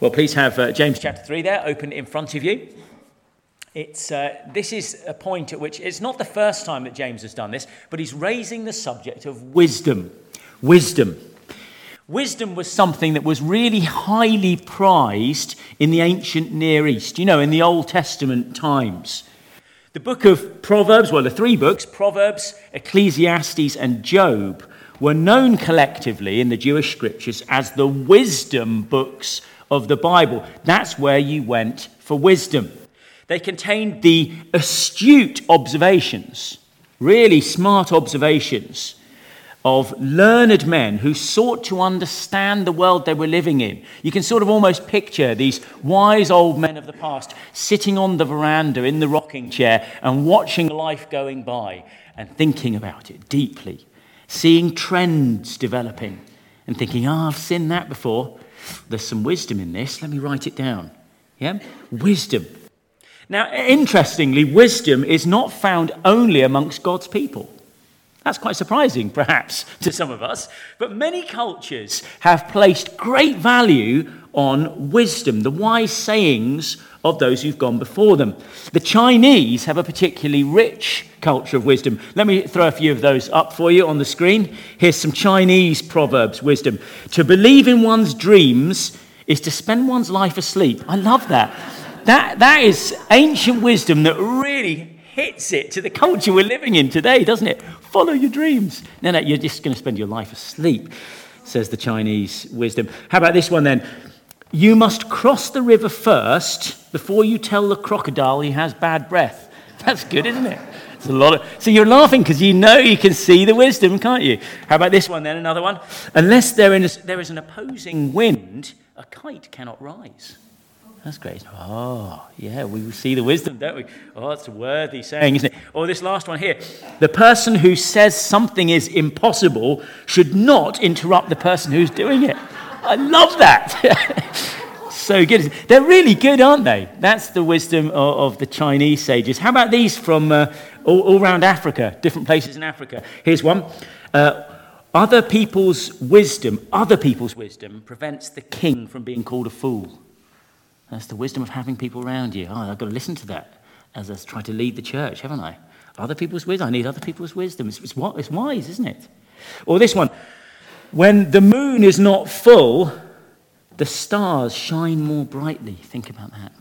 Well, please have uh, James chapter 3 there open in front of you. It's, uh, this is a point at which it's not the first time that James has done this, but he's raising the subject of wisdom. Wisdom. Wisdom was something that was really highly prized in the ancient Near East, you know, in the Old Testament times. The book of Proverbs, well, the three books, Proverbs, Ecclesiastes, and Job, were known collectively in the Jewish scriptures as the wisdom books of the Bible. That's where you went for wisdom. They contained the astute observations, really smart observations of learned men who sought to understand the world they were living in. You can sort of almost picture these wise old men of the past sitting on the veranda in the rocking chair and watching life going by and thinking about it deeply, seeing trends developing and thinking, ah, oh, I've seen that before. There's some wisdom in this. Let me write it down. Yeah? Wisdom. Now, interestingly, wisdom is not found only amongst God's people. That's quite surprising, perhaps, to some of us. But many cultures have placed great value on wisdom, the wise sayings of those who've gone before them. The Chinese have a particularly rich culture of wisdom. Let me throw a few of those up for you on the screen. Here's some Chinese proverbs wisdom. To believe in one's dreams is to spend one's life asleep. I love that. That, that is ancient wisdom that really hits it to the culture we're living in today, doesn't it? Follow your dreams. No, no, you're just going to spend your life asleep, says the Chinese wisdom. How about this one then? You must cross the river first before you tell the crocodile he has bad breath. That's good, isn't it? It's a lot of, so you're laughing because you know you can see the wisdom, can't you? How about this one then? Another one. Unless there is, there is an opposing wind, a kite cannot rise. That's great. Oh, yeah, we see the wisdom, don't we? Oh, it's a worthy saying, isn't it? Or this last one here. The person who says something is impossible should not interrupt the person who's doing it. I love that. so good. They're really good, aren't they? That's the wisdom of, of the Chinese sages. How about these from uh, all, all, around Africa, different places in Africa? Here's one. Uh, other people's wisdom, other people's wisdom prevents the king from being called a fool. That's the wisdom of having people around you. Oh, I've got to listen to that as I try to lead the church, haven't I? Other people's wisdom. I need other people's wisdom. It's, it's, it's wise, isn't it? Or this one. When the moon is not full, the stars shine more brightly. Think about that.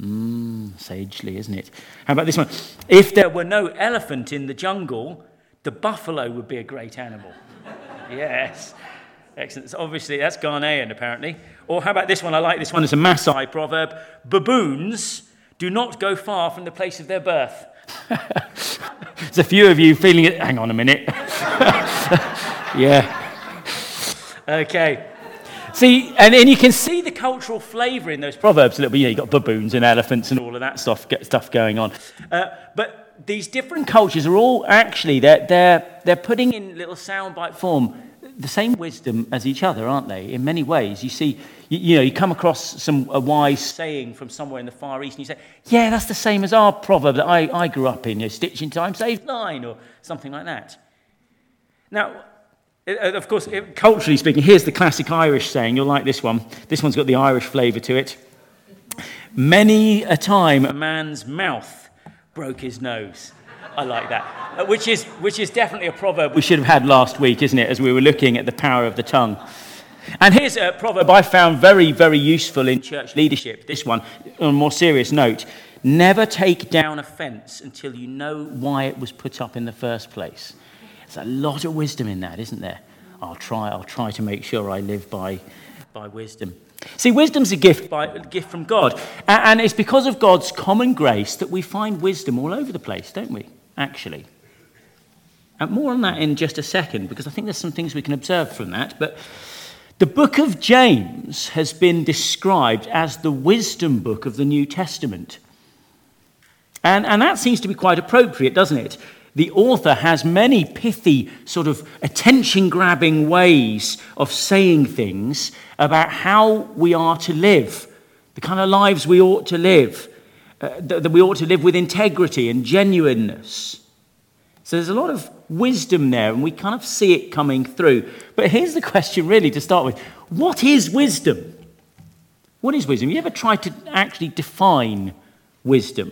Mm, sagely, isn't it? How about this one? If there were no elephant in the jungle, the buffalo would be a great animal. yes. Excellent. So obviously, that's Ghanaian, apparently. Or how about this one? I like this one. It's a Maasai proverb. Baboons do not go far from the place of their birth. There's a few of you feeling it. Hang on a minute. yeah. Okay. See, and, and you can see the cultural flavour in those proverbs a little bit. You know, you've got baboons and elephants and all of that stuff, stuff going on. Uh, but these different cultures are all actually, they're, they're, they're putting in little soundbite form the same wisdom as each other, aren't they? In many ways, you see, you, you, know, you come across some a wise saying from somewhere in the Far East, and you say, "Yeah, that's the same as our proverb that I, I grew up in. You know, stitch in time saves nine, or something like that." Now, of course, culturally speaking, here's the classic Irish saying. You'll like this one. This one's got the Irish flavour to it. Many a time a man's mouth broke his nose. I like that. Uh, which, is, which is definitely a proverb we should have had last week, isn't it, as we were looking at the power of the tongue. And here's a proverb I found very, very useful in church leadership. This one, on a more serious note. Never take down a fence until you know why it was put up in the first place. There's a lot of wisdom in that, isn't there? I'll try, I'll try to make sure I live by, by wisdom. See, wisdom's a gift, by, a gift from God. And it's because of God's common grace that we find wisdom all over the place, don't we? actually. And more on that in just a second, because I think there's some things we can observe from that. But the book of James has been described as the wisdom book of the New Testament. And, and that seems to be quite appropriate, doesn't it? The author has many pithy, sort of attention grabbing ways of saying things about how we are to live, the kind of lives we ought to live uh, that we ought to live with integrity and genuineness. So there's a lot of wisdom there, and we kind of see it coming through. But here's the question, really, to start with What is wisdom? What is wisdom? You ever tried to actually define wisdom?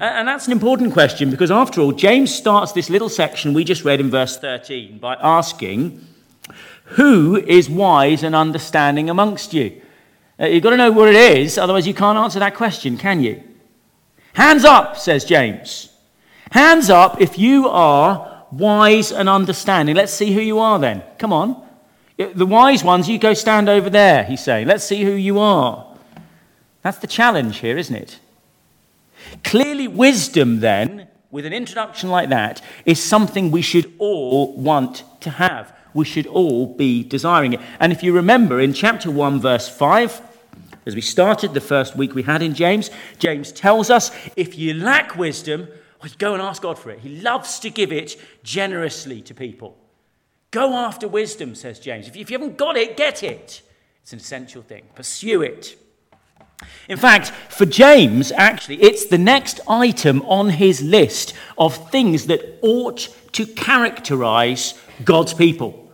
And that's an important question because, after all, James starts this little section we just read in verse 13 by asking, Who is wise and understanding amongst you? Uh, you've got to know what it is, otherwise, you can't answer that question, can you? Hands up, says James. Hands up if you are wise and understanding. Let's see who you are then. Come on. The wise ones, you go stand over there, he's saying. Let's see who you are. That's the challenge here, isn't it? Clearly, wisdom, then, with an introduction like that, is something we should all want to have. We should all be desiring it. And if you remember in chapter 1, verse 5, as we started the first week we had in James, James tells us if you lack wisdom, well, go and ask God for it. He loves to give it generously to people. Go after wisdom, says James. If you, if you haven't got it, get it. It's an essential thing. Pursue it. In fact, for James, actually, it's the next item on his list of things that ought to characterize God's people.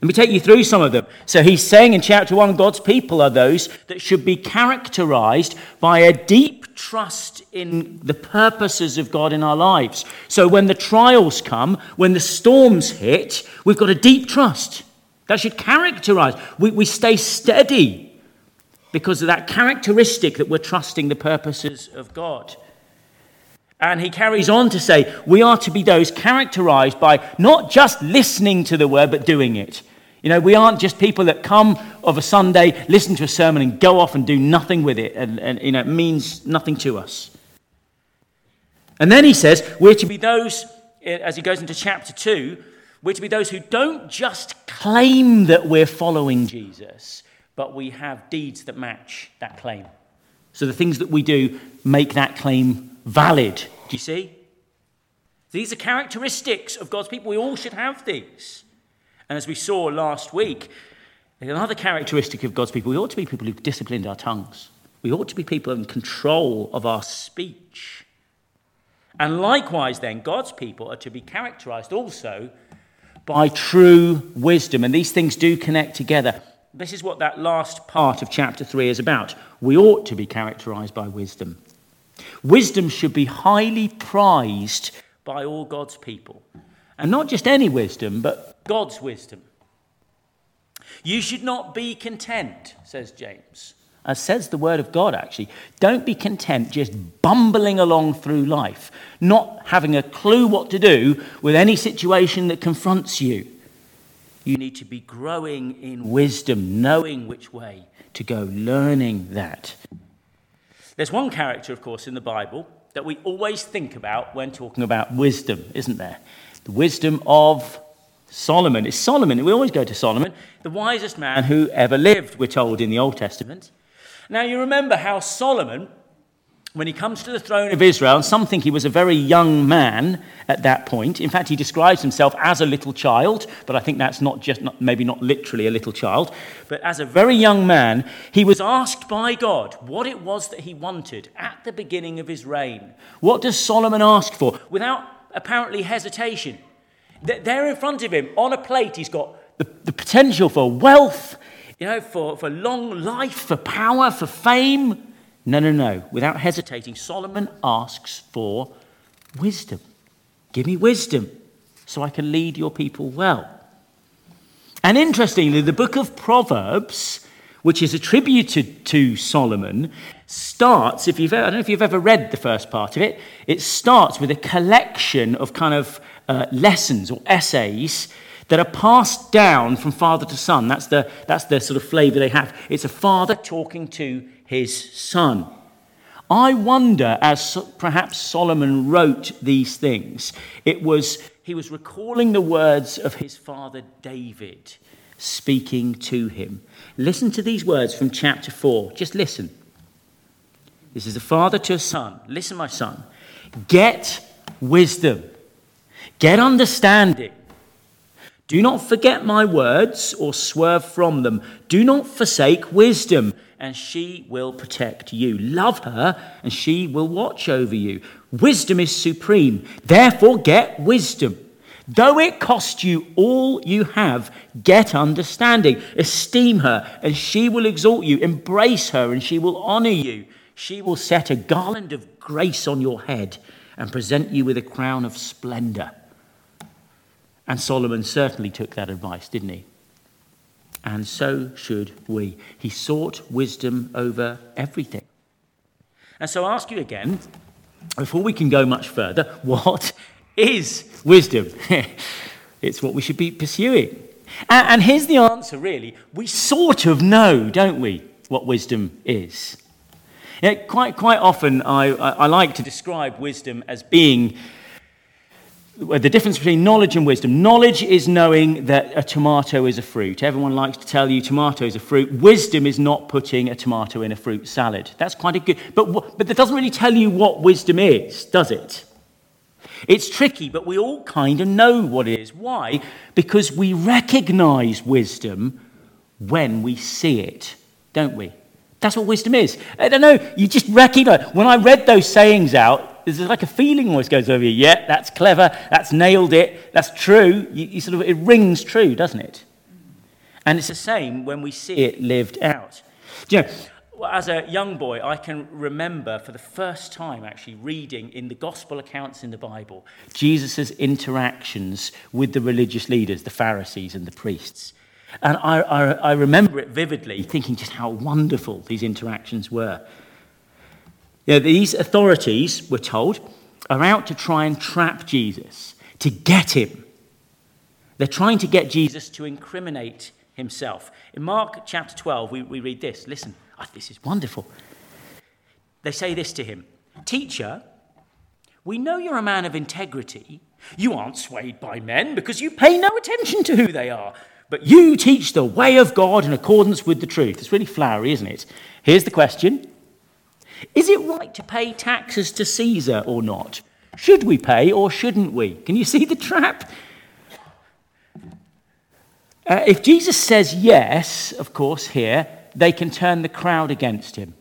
Let me take you through some of them. So he's saying in chapter 1 God's people are those that should be characterized by a deep trust in the purposes of God in our lives. So when the trials come, when the storms hit, we've got a deep trust. That should characterize. We, we stay steady because of that characteristic that we're trusting the purposes of God. And he carries on to say, we are to be those characterized by not just listening to the word, but doing it. You know, we aren't just people that come of a Sunday, listen to a sermon, and go off and do nothing with it, and, and you know, it means nothing to us. And then he says, we're to be those, uh, as he goes into chapter 2, we're to be those who don't just claim that we're following Jesus, but we have deeds that match that claim. So the things that we do make that claim valid. Do you see? These are characteristics of God's people. We all should have these. And as we saw last week, another characteristic of God's people, we ought to be people who've disciplined our tongues. We ought to be people in control of our speech. And likewise, then, God's people are to be characterized also by true wisdom. And these things do connect together. This is what that last part of chapter 3 is about. We ought to be characterized by wisdom. Wisdom should be highly prized by all God's people. And not just any wisdom, but God's wisdom. You should not be content, says James. As says the word of God, actually. Don't be content just bumbling along through life, not having a clue what to do with any situation that confronts you. You need to be growing in wisdom, knowing which way to go, learning that. There's one character, of course, in the Bible that we always think about when talking about wisdom, isn't there? The wisdom of Solomon. It's Solomon. We always go to Solomon, the wisest man who ever lived, we're told in the Old Testament. Now, you remember how Solomon when he comes to the throne of Israel, some think he was a very young man at that point. In fact, he describes himself as a little child, but I think that's not just, not, maybe not literally a little child, but as a very young man, he was asked by God what it was that he wanted at the beginning of his reign. What does Solomon ask for? Without apparently hesitation. There in front of him, on a plate, he's got the, the potential for wealth, you know, for, for long life, for power, for fame. No, no, no. Without hesitating, Solomon asks for wisdom. Give me wisdom so I can lead your people well. And interestingly, the book of Proverbs, which is attributed to Solomon, starts, if you've, I don't know if you've ever read the first part of it, it starts with a collection of kind of uh, lessons or essays that are passed down from father to son. That's the, that's the sort of flavor they have. It's a father talking to his son. I wonder, as perhaps Solomon wrote these things, it was he was recalling the words of his father David speaking to him. Listen to these words from chapter 4. Just listen. This is a father to a son. Listen, my son. Get wisdom, get understanding. Do not forget my words or swerve from them. Do not forsake wisdom and she will protect you. Love her, and she will watch over you. Wisdom is supreme. Therefore, get wisdom. Though it cost you all you have, get understanding. Esteem her, and she will exalt you. Embrace her, and she will honor you. She will set a garland of grace on your head and present you with a crown of splendor. And Solomon certainly took that advice, didn't he? And so should we. He sought wisdom over everything. And so I ask you again, before we can go much further, what is wisdom? it's what we should be pursuing. And, here's the answer, really. We sort of know, don't we, what wisdom is. Yeah, quite, quite often, I, I, I like to describe wisdom as being the difference between knowledge and wisdom. Knowledge is knowing that a tomato is a fruit. Everyone likes to tell you tomato is a fruit. Wisdom is not putting a tomato in a fruit salad. That's quite a good, but, but that doesn't really tell you what wisdom is, does it? It's tricky, but we all kind of know what it is. Why? Because we recognize wisdom when we see it, don't we? That's what wisdom is. I don't know, you just recognize. When I read those sayings out, there's like a feeling always goes over you. Yeah, that's clever. That's nailed it. That's true. You, you sort of, it rings true, doesn't it? And it's the same when we see it lived out. Do you know, as a young boy, I can remember for the first time actually reading in the gospel accounts in the Bible Jesus' interactions with the religious leaders, the Pharisees and the priests. And I, I, I remember it vividly, thinking just how wonderful these interactions were. You know, these authorities, we're told, are out to try and trap Jesus, to get him. They're trying to get Jesus to incriminate himself. In Mark chapter 12, we, we read this. Listen, oh, this is wonderful. They say this to him Teacher, we know you're a man of integrity. You aren't swayed by men because you pay no attention to who they are. But you teach the way of God in accordance with the truth. It's really flowery, isn't it? Here's the question is it right to pay taxes to Caesar or not? Should we pay or shouldn't we? Can you see the trap? Uh, if Jesus says yes, of course, here, they can turn the crowd against him.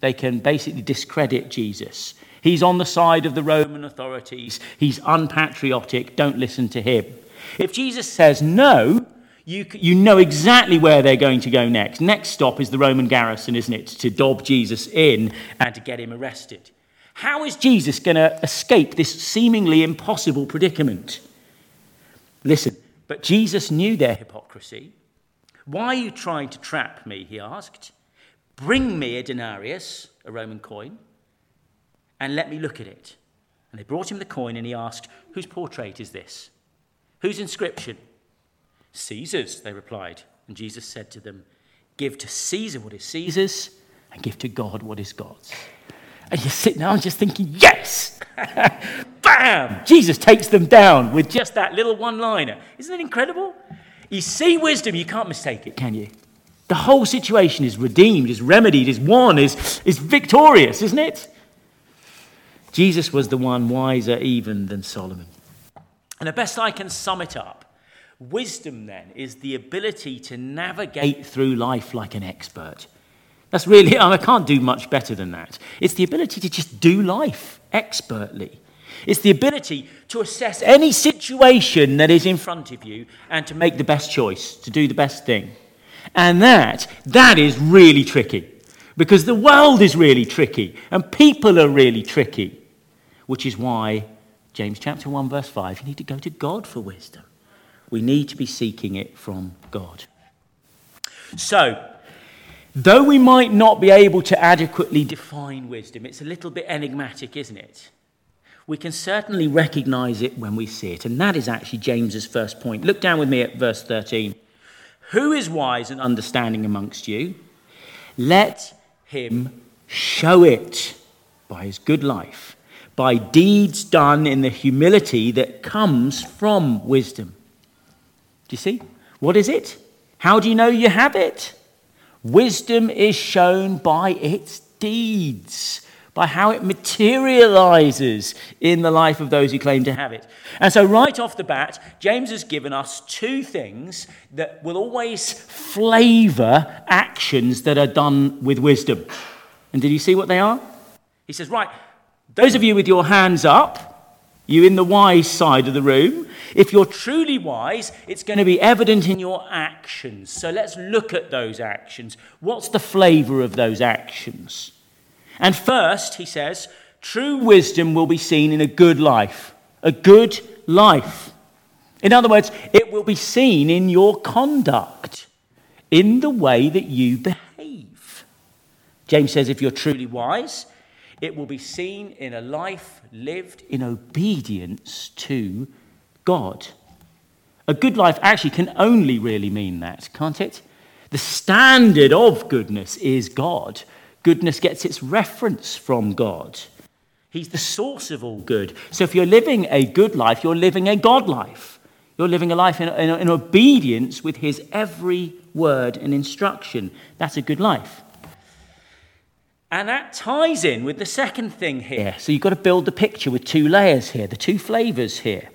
They can basically discredit Jesus. He's on the side of the Roman authorities. He's unpatriotic. Don't listen to him. If Jesus says no, you, you know exactly where they're going to go next. Next stop is the Roman garrison, isn't it? To dob Jesus in and to get him arrested. How is Jesus going to escape this seemingly impossible predicament? Listen, but Jesus knew their hypocrisy. Why are you trying to trap me? He asked. Bring me a denarius, a Roman coin, and let me look at it. And they brought him the coin, and he asked, Whose portrait is this? Whose inscription? Caesar's, they replied. And Jesus said to them, Give to Caesar what is Caesar's, and give to God what is God's. And you sit now and just thinking, Yes! Bam! Jesus takes them down with just that little one liner. Isn't it incredible? You see wisdom, you can't mistake it, can you? The whole situation is redeemed, is remedied, is won, is, is victorious, isn't it? Jesus was the one wiser even than Solomon. And the best I can sum it up Wisdom, then, is the ability to navigate through life like an expert. That's really, I can't do much better than that. It's the ability to just do life expertly. It's the ability to assess any situation that is in front of you and to make the best choice, to do the best thing. And that, that is really tricky because the world is really tricky and people are really tricky, which is why James chapter 1 verse 5, you need to go to God for wisdom. We need to be seeking it from God. So, though we might not be able to adequately define wisdom, it's a little bit enigmatic, isn't it? We can certainly recognize it when we see it. And that is actually James's first point. Look down with me at verse 13. Who is wise and understanding amongst you? Let him show it by his good life, by deeds done in the humility that comes from wisdom. Do you see? What is it? How do you know you have it? Wisdom is shown by its deeds, by how it materializes in the life of those who claim to have it. And so, right off the bat, James has given us two things that will always flavor actions that are done with wisdom. And did you see what they are? He says, Right, those of you with your hands up, You in the wise side of the room. If you're truly wise, it's going to be evident in your actions. So let's look at those actions. What's the flavor of those actions? And first, he says, true wisdom will be seen in a good life. A good life. In other words, it will be seen in your conduct, in the way that you behave. James says, if you're truly wise, it will be seen in a life lived in obedience to God. A good life actually can only really mean that, can't it? The standard of goodness is God. Goodness gets its reference from God. He's the source of all good. So if you're living a good life, you're living a God life. You're living a life in, in, in obedience with His every word and instruction. That's a good life. And that ties in with the second thing here. So you've got to build the picture with two layers here, the two flavors here.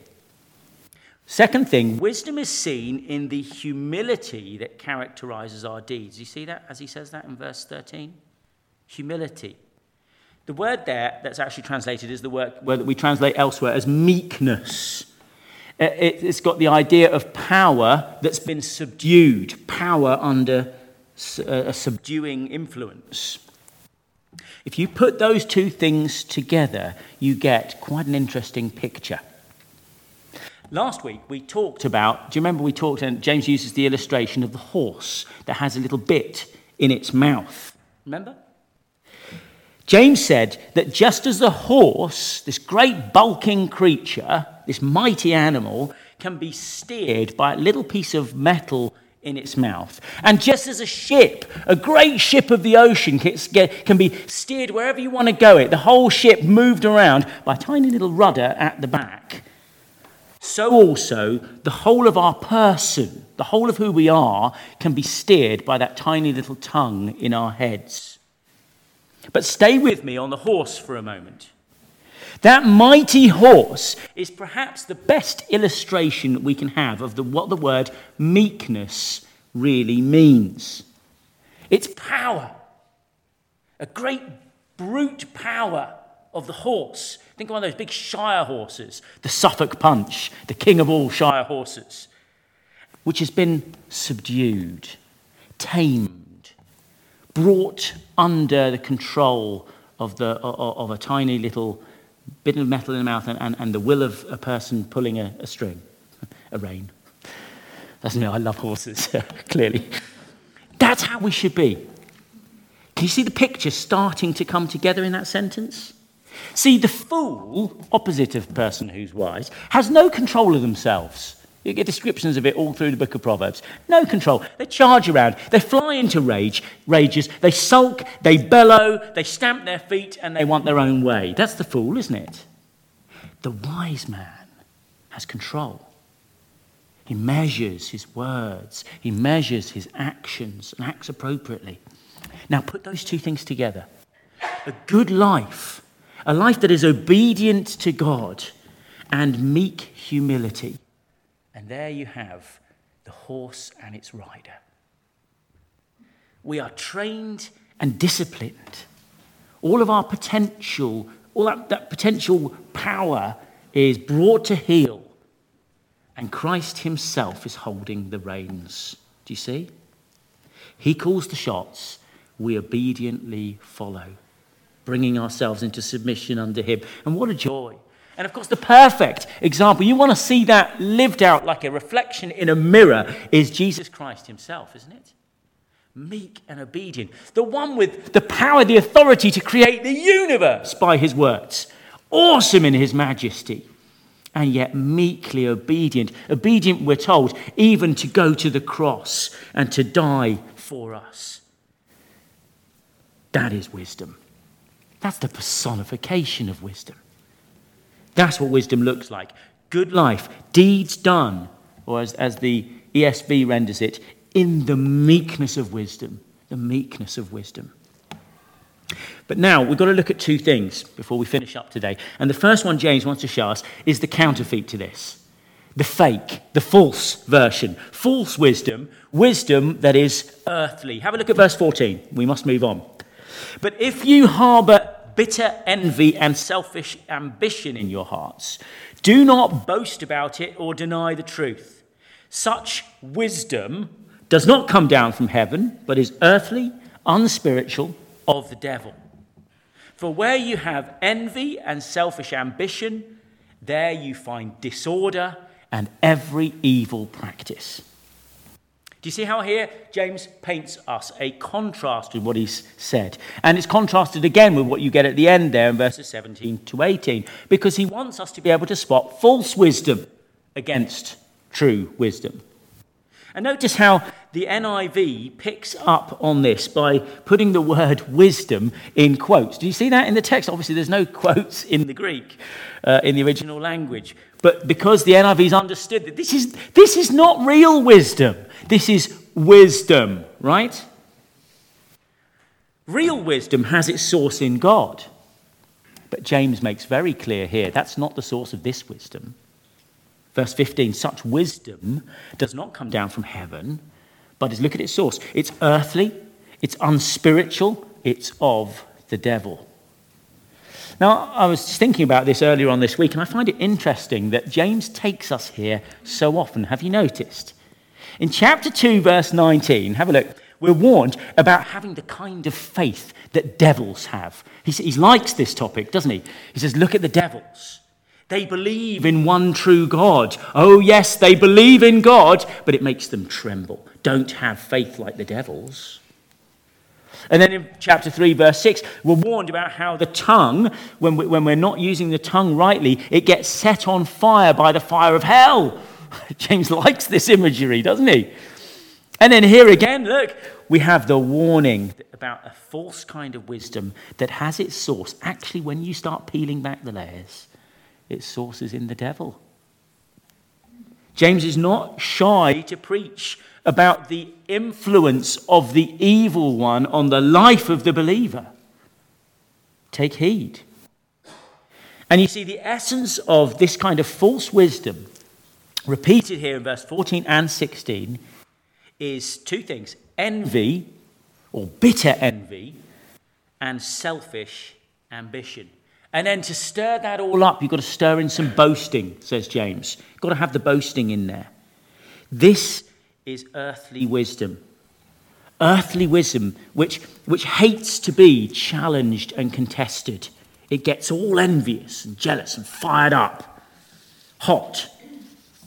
Second thing, wisdom is seen in the humility that characterizes our deeds. You see that as he says that in verse 13? Humility. The word there that's actually translated is the word, word that we translate elsewhere as meekness. Uh, it's got the idea of power that's been subdued, power under uh, a subduing influence. If you put those two things together, you get quite an interesting picture. Last week we talked about, do you remember we talked, and James uses the illustration of the horse that has a little bit in its mouth. Remember? James said that just as the horse, this great bulking creature, this mighty animal, can be steered by a little piece of metal in its mouth. And just as a ship, a great ship of the ocean, can be steered wherever you want to go it, the whole ship moved around by a tiny little rudder at the back. So also, the whole of our person, the whole of who we are, can be steered by that tiny little tongue in our heads. But stay with me on the horse for a moment. That mighty horse is perhaps the best illustration we can have of the, what the word meekness really means. It's power, a great brute power of the horse. Think of one of those big Shire horses, the Suffolk Punch, the king of all Shire horses, which has been subdued, tamed, brought under the control of, the, of a tiny little bit of metal in the mouth and, and, and the will of a person pulling a, a string, a rein. Doesn't mean I love horses, clearly. That's how we should be. Can you see the picture starting to come together in that sentence? See, the fool, opposite of person who's wise, has no control of themselves. You get descriptions of it all through the book of Proverbs. No control. They charge around. They fly into rage, rages. They sulk. They bellow. They stamp their feet and they want their own way. That's the fool, isn't it? The wise man has control. He measures his words. He measures his actions and acts appropriately. Now put those two things together. A good life, a life that is obedient to God and meek humility and there you have the horse and its rider. We are trained and disciplined. All of our potential, all that, that potential power is brought to heel. And Christ Himself is holding the reins. Do you see? He calls the shots, we obediently follow, bringing ourselves into submission under Him. And what a joy! And of course, the perfect example, you want to see that lived out like a reflection in a mirror, is Jesus Christ himself, isn't it? Meek and obedient. The one with the power, the authority to create the universe by his words. Awesome in his majesty. And yet meekly obedient. Obedient, we're told, even to go to the cross and to die for us. That is wisdom. That's the personification of wisdom. That's what wisdom looks like. Good life, deeds done, or as, as the ESV renders it, in the meekness of wisdom. The meekness of wisdom. But now we've got to look at two things before we finish up today. And the first one James wants to show us is the counterfeit to this the fake, the false version. False wisdom, wisdom that is earthly. Have a look at verse 14. We must move on. But if you harbor bitter envy and selfish ambition in your hearts. Do not boast about it or deny the truth. Such wisdom does not come down from heaven, but is earthly, unspiritual, of the devil. For where you have envy and selfish ambition, there you find disorder and every evil practice. Do you see how here James paints us a contrast with what he's said? And it's contrasted again with what you get at the end there in verses 17 to 18, because he wants us to be able to spot false wisdom against true wisdom. And notice how the NIV picks up on this by putting the word wisdom in quotes. Do you see that in the text? Obviously, there's no quotes in the Greek, uh, in the original language. But because the NIV's understood that this is, this is not real wisdom, this is wisdom, right? Real wisdom has its source in God. But James makes very clear here that's not the source of this wisdom. Verse 15 such wisdom does not come down from heaven, but look at its source. It's earthly, it's unspiritual, it's of the devil. Now, I was thinking about this earlier on this week, and I find it interesting that James takes us here so often. Have you noticed? In chapter 2, verse 19, have a look. We're warned about having the kind of faith that devils have. He, he likes this topic, doesn't he? He says, Look at the devils. They believe in one true God. Oh, yes, they believe in God, but it makes them tremble. Don't have faith like the devils. And then in chapter 3, verse 6, we're warned about how the tongue, when, we, when we're not using the tongue rightly, it gets set on fire by the fire of hell. James likes this imagery, doesn't he? And then here again, look, we have the warning about a false kind of wisdom that has its source. Actually, when you start peeling back the layers, its source is in the devil. James is not shy to preach about the influence of the evil one on the life of the believer. Take heed. And you see, the essence of this kind of false wisdom, repeated here in verse 14 and 16, is two things envy, or bitter envy, and selfish ambition. And then to stir that all up, you've got to stir in some boasting, says James. You've got to have the boasting in there. This is earthly wisdom. Earthly wisdom, which, which hates to be challenged and contested. It gets all envious and jealous and fired up, hot.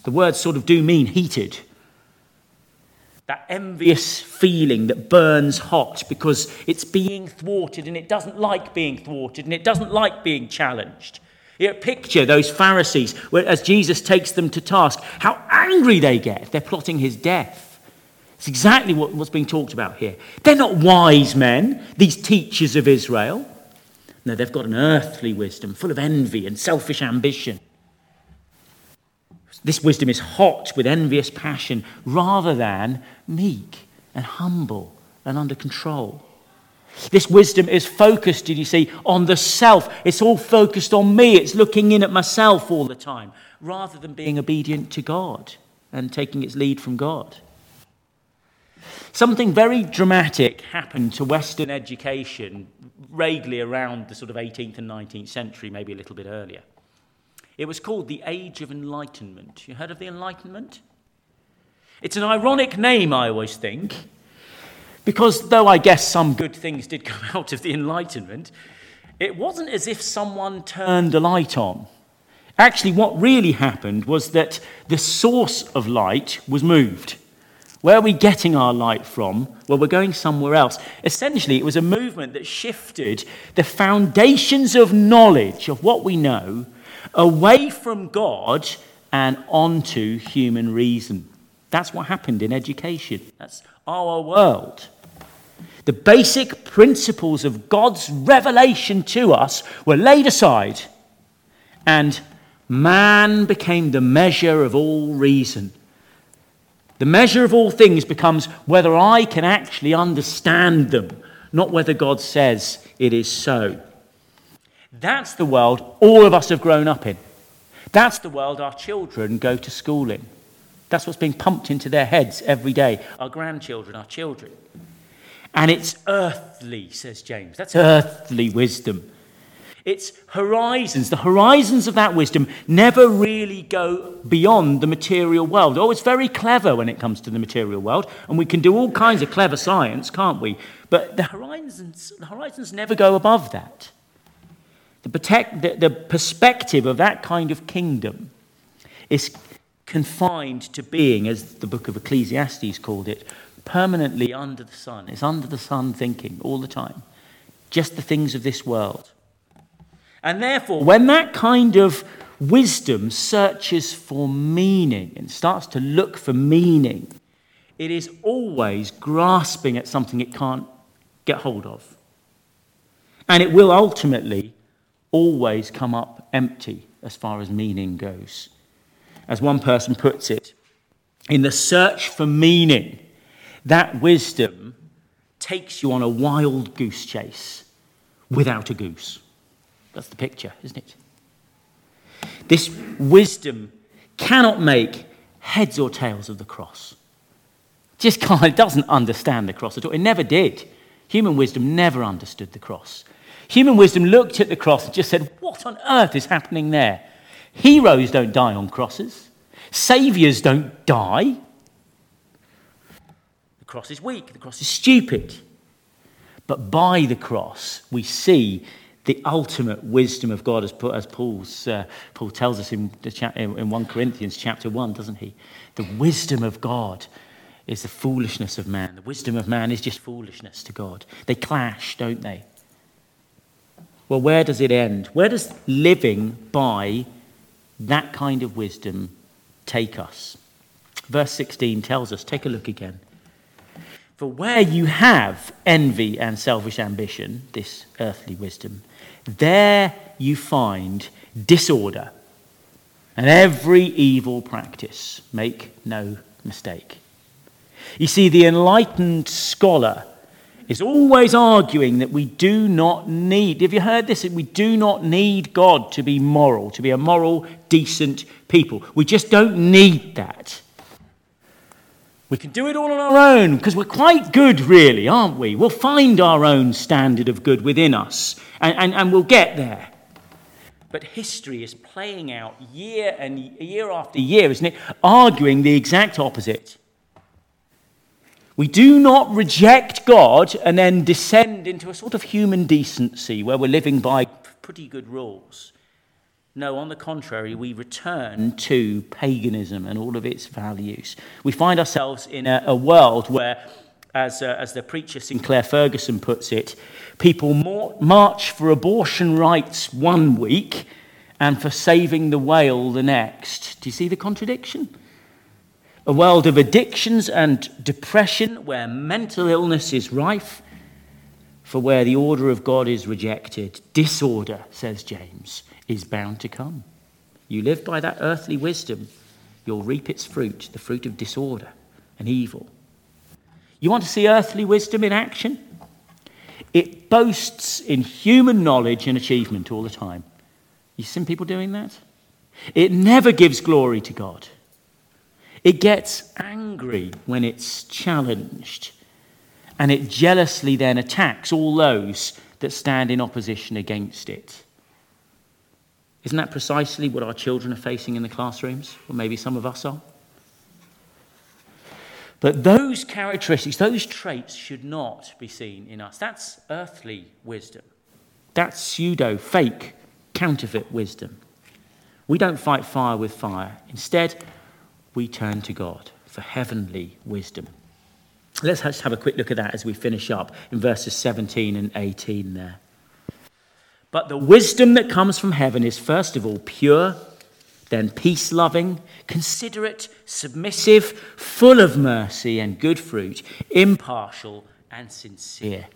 The words sort of do mean heated. That envious feeling that burns hot because it's being thwarted and it doesn't like being thwarted and it doesn't like being challenged. You know, picture those Pharisees where, as Jesus takes them to task, how angry they get. They're plotting his death. It's exactly what, what's being talked about here. They're not wise men, these teachers of Israel. No, they've got an earthly wisdom full of envy and selfish ambition. This wisdom is hot with envious passion rather than meek and humble and under control. This wisdom is focused, did you see, on the self. It's all focused on me. It's looking in at myself all the time, rather than being obedient to God and taking its lead from God. Something very dramatic happened to Western education vaguely around the sort of 18th and 19th century, maybe a little bit earlier. It was called the Age of Enlightenment. You heard of the Enlightenment? It's an ironic name, I always think, because though I guess some good things did come out of the Enlightenment, it wasn't as if someone turned a light on. Actually, what really happened was that the source of light was moved. Where are we getting our light from? Well, we're going somewhere else. Essentially, it was a movement that shifted the foundations of knowledge, of what we know, away from God and onto human reason. That's what happened in education. That's our world. The basic principles of God's revelation to us were laid aside, and man became the measure of all reason. The measure of all things becomes whether I can actually understand them, not whether God says it is so. That's the world all of us have grown up in. That's the world our children go to school in. That's what's being pumped into their heads every day. Our grandchildren, our children. And it's earthly, says James. That's earthly wisdom. its horizons, the horizons of that wisdom, never really go beyond the material world. Oh, it's very clever when it comes to the material world, and we can do all kinds of clever science, can't we? But the horizons, the horizons never go above that. The, protect, the, the perspective of that kind of kingdom is confined to being, as the book of Ecclesiastes called it, permanently under the sun. It's under the sun thinking all the time. Just the things of this world. And therefore, when that kind of wisdom searches for meaning and starts to look for meaning, it is always grasping at something it can't get hold of. And it will ultimately always come up empty as far as meaning goes. As one person puts it, in the search for meaning, that wisdom takes you on a wild goose chase without a goose. That's the picture, isn't it? This wisdom cannot make heads or tails of the cross. Just can't, it doesn't understand the cross at all. It never did. Human wisdom never understood the cross. Human wisdom looked at the cross and just said, What on earth is happening there? Heroes don't die on crosses, saviors don't die. The cross is weak, the cross is stupid. But by the cross, we see the ultimate wisdom of God, as, as uh, Paul tells us in, the in 1 Corinthians chapter 1, doesn't he? The wisdom of God is the foolishness of man. The wisdom of man is just foolishness to God. They clash, don't they? Well, where does it end? Where does living by that kind of wisdom take us? Verse 16 tells us, take a look again. For where you have envy and selfish ambition, this earthly wisdom, there you find disorder and every evil practice. Make no mistake. You see, the enlightened scholar is always arguing that we do not need, have you heard this? We do not need God to be moral, to be a moral, decent people. We just don't need that. We can do it all on our own because we're quite good, really, aren't we? We'll find our own standard of good within us and, and, and we'll get there. But history is playing out year and year after year, isn't it? Arguing the exact opposite. We do not reject God and then descend into a sort of human decency where we're living by pretty good rules. No, on the contrary, we return to paganism and all of its values. We find ourselves in a, a world where, as, uh, as the preacher Sinclair Ferguson puts it, people march for abortion rights one week and for saving the whale the next. Do you see the contradiction? A world of addictions and depression where mental illness is rife, for where the order of God is rejected. Disorder, says James is bound to come. You live by that earthly wisdom, you'll reap its fruit, the fruit of disorder and evil. You want to see earthly wisdom in action? It boasts in human knowledge and achievement all the time. You see people doing that? It never gives glory to God. It gets angry when it's challenged. And it jealously then attacks all those that stand in opposition against it. Isn't that precisely what our children are facing in the classrooms? Or maybe some of us are? But those characteristics, those traits should not be seen in us. That's earthly wisdom. That's pseudo, fake, counterfeit wisdom. We don't fight fire with fire. Instead, we turn to God for heavenly wisdom. Let's just have a quick look at that as we finish up in verses 17 and 18 there. But the wisdom that comes from heaven is first of all pure, then peace loving, considerate, submissive, full of mercy and good fruit, impartial and sincere.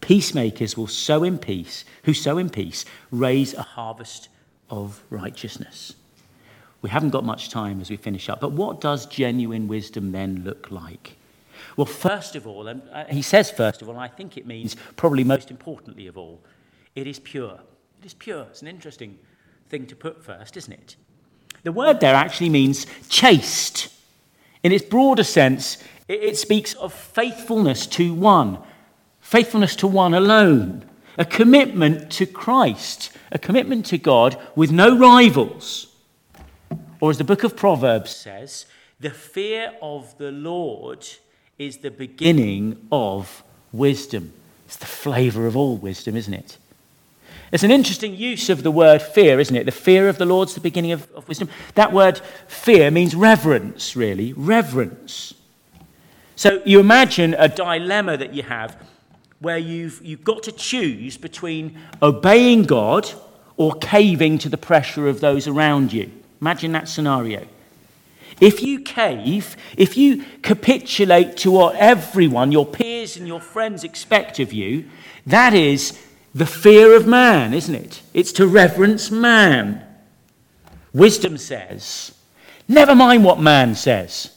Peacemakers will sow in peace, who sow in peace, raise a harvest of righteousness. We haven't got much time as we finish up, but what does genuine wisdom then look like? Well, first of all, and uh, he says first of all, and I think it means probably most importantly of all, it is pure. It is pure. It's an interesting thing to put first, isn't it? The word there actually means chaste. In its broader sense, it, speaks of faithfulness to one, faithfulness to one alone. a commitment to Christ, a commitment to God with no rivals. Or as the book of Proverbs says, the fear of the Lord is the beginning of wisdom. It's the flavour of all wisdom, isn't it? It's an interesting use of the word fear, isn't it? The fear of the Lord's the beginning of, of wisdom. That word fear means reverence, really. Reverence. So you imagine a dilemma that you have where you've, you've got to choose between obeying God or caving to the pressure of those around you. Imagine that scenario. If you cave, if you capitulate to what everyone, your peers and your friends expect of you, that is the fear of man, isn't it? It's to reverence man. Wisdom says, never mind what man says.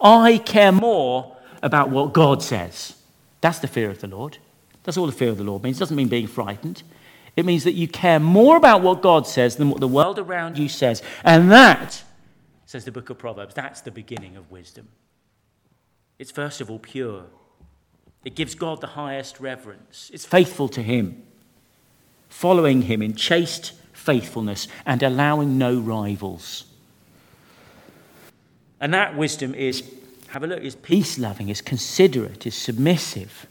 I care more about what God says. That's the fear of the Lord. That's all the fear of the Lord means. It doesn't mean being frightened. It means that you care more about what God says than what the world around you says. And that, says the book of Proverbs, that's the beginning of wisdom. It's first of all pure. It gives God the highest reverence. It's faithful to Him, following Him in chaste faithfulness and allowing no rivals. And that wisdom is, have a look, is peace loving, is considerate, is submissive.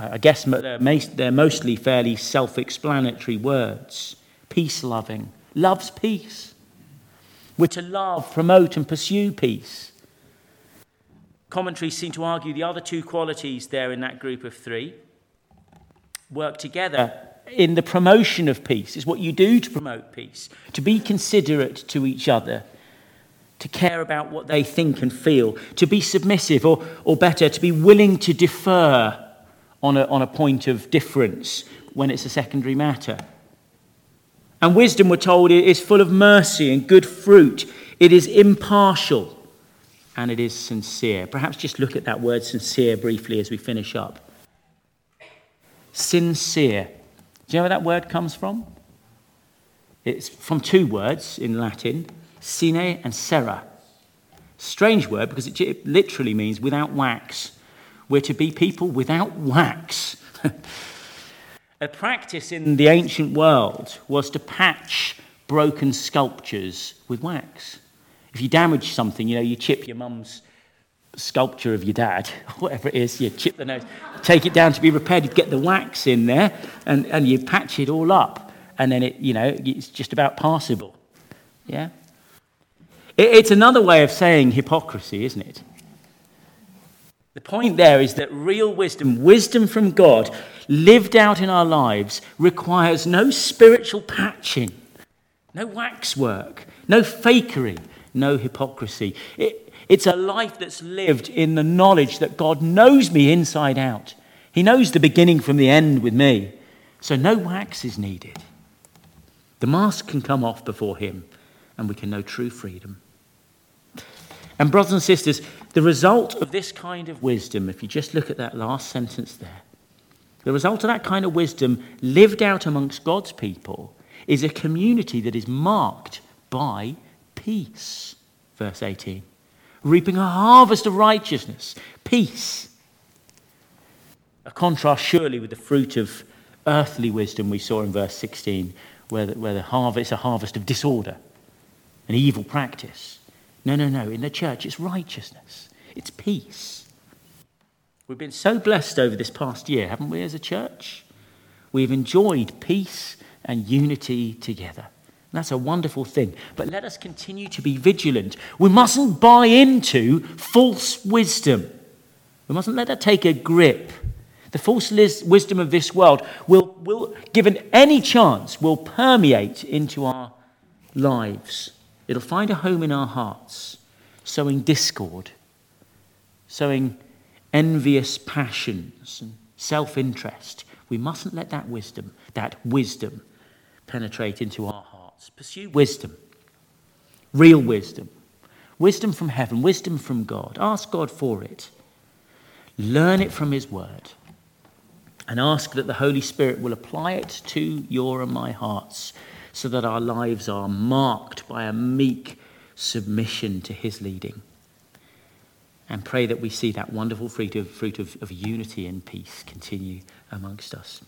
I guess they're mostly fairly self explanatory words. Peace loving, loves peace. We're to love, promote, and pursue peace. Commentaries seem to argue the other two qualities there in that group of three work together in the promotion of peace, is what you do to promote peace, to be considerate to each other, to care about what they think and feel, to be submissive, or, or better, to be willing to defer on a, on a point of difference when it's a secondary matter. And wisdom, we're told, is full of mercy and good fruit. It is impartial and it is sincere. Perhaps just look at that word sincere briefly as we finish up. Sincere. Do you know where that word comes from? It's from two words in Latin, sine and cera. Strange word because it literally means without wax. We're to be people without wax. A practice in the ancient world was to patch broken sculptures with wax. If you damage something, you know, you chip your mum's sculpture of your dad, whatever it is, you chip the nose, take it down to be repaired, you get the wax in there, and, and you patch it all up, and then it, you know, it's just about passable. Yeah? It, it's another way of saying hypocrisy, isn't it? The point there is that real wisdom, wisdom from God, lived out in our lives, requires no spiritual patching, no waxwork, no fakery, no hypocrisy. It, it's a life that's lived in the knowledge that God knows me inside out. He knows the beginning from the end with me. So no wax is needed. The mask can come off before Him, and we can know true freedom. And, brothers and sisters, the result of this kind of wisdom, if you just look at that last sentence there, the result of that kind of wisdom lived out amongst God's people is a community that is marked by peace. Verse 18. Reaping a harvest of righteousness, peace. A contrast, surely, with the fruit of earthly wisdom we saw in verse 16, where the, where the harvest a harvest of disorder and evil practice. No, no, no. In the church, it's righteousness, it's peace. We've been so blessed over this past year, haven't we, as a church? We've enjoyed peace and unity together. That's a wonderful thing. But let us continue to be vigilant. We mustn't buy into false wisdom. We mustn't let that take a grip. The false wisdom of this world will, will given any chance, will permeate into our lives. It'll find a home in our hearts, sowing discord, sowing envious passions and self interest. We mustn't let that wisdom, that wisdom, penetrate into our hearts. Pursue wisdom, real wisdom, wisdom from heaven, wisdom from God. Ask God for it. Learn it from His Word. And ask that the Holy Spirit will apply it to your and my hearts so that our lives are marked by a meek submission to His leading. And pray that we see that wonderful fruit of, fruit of, of unity and peace continue amongst us.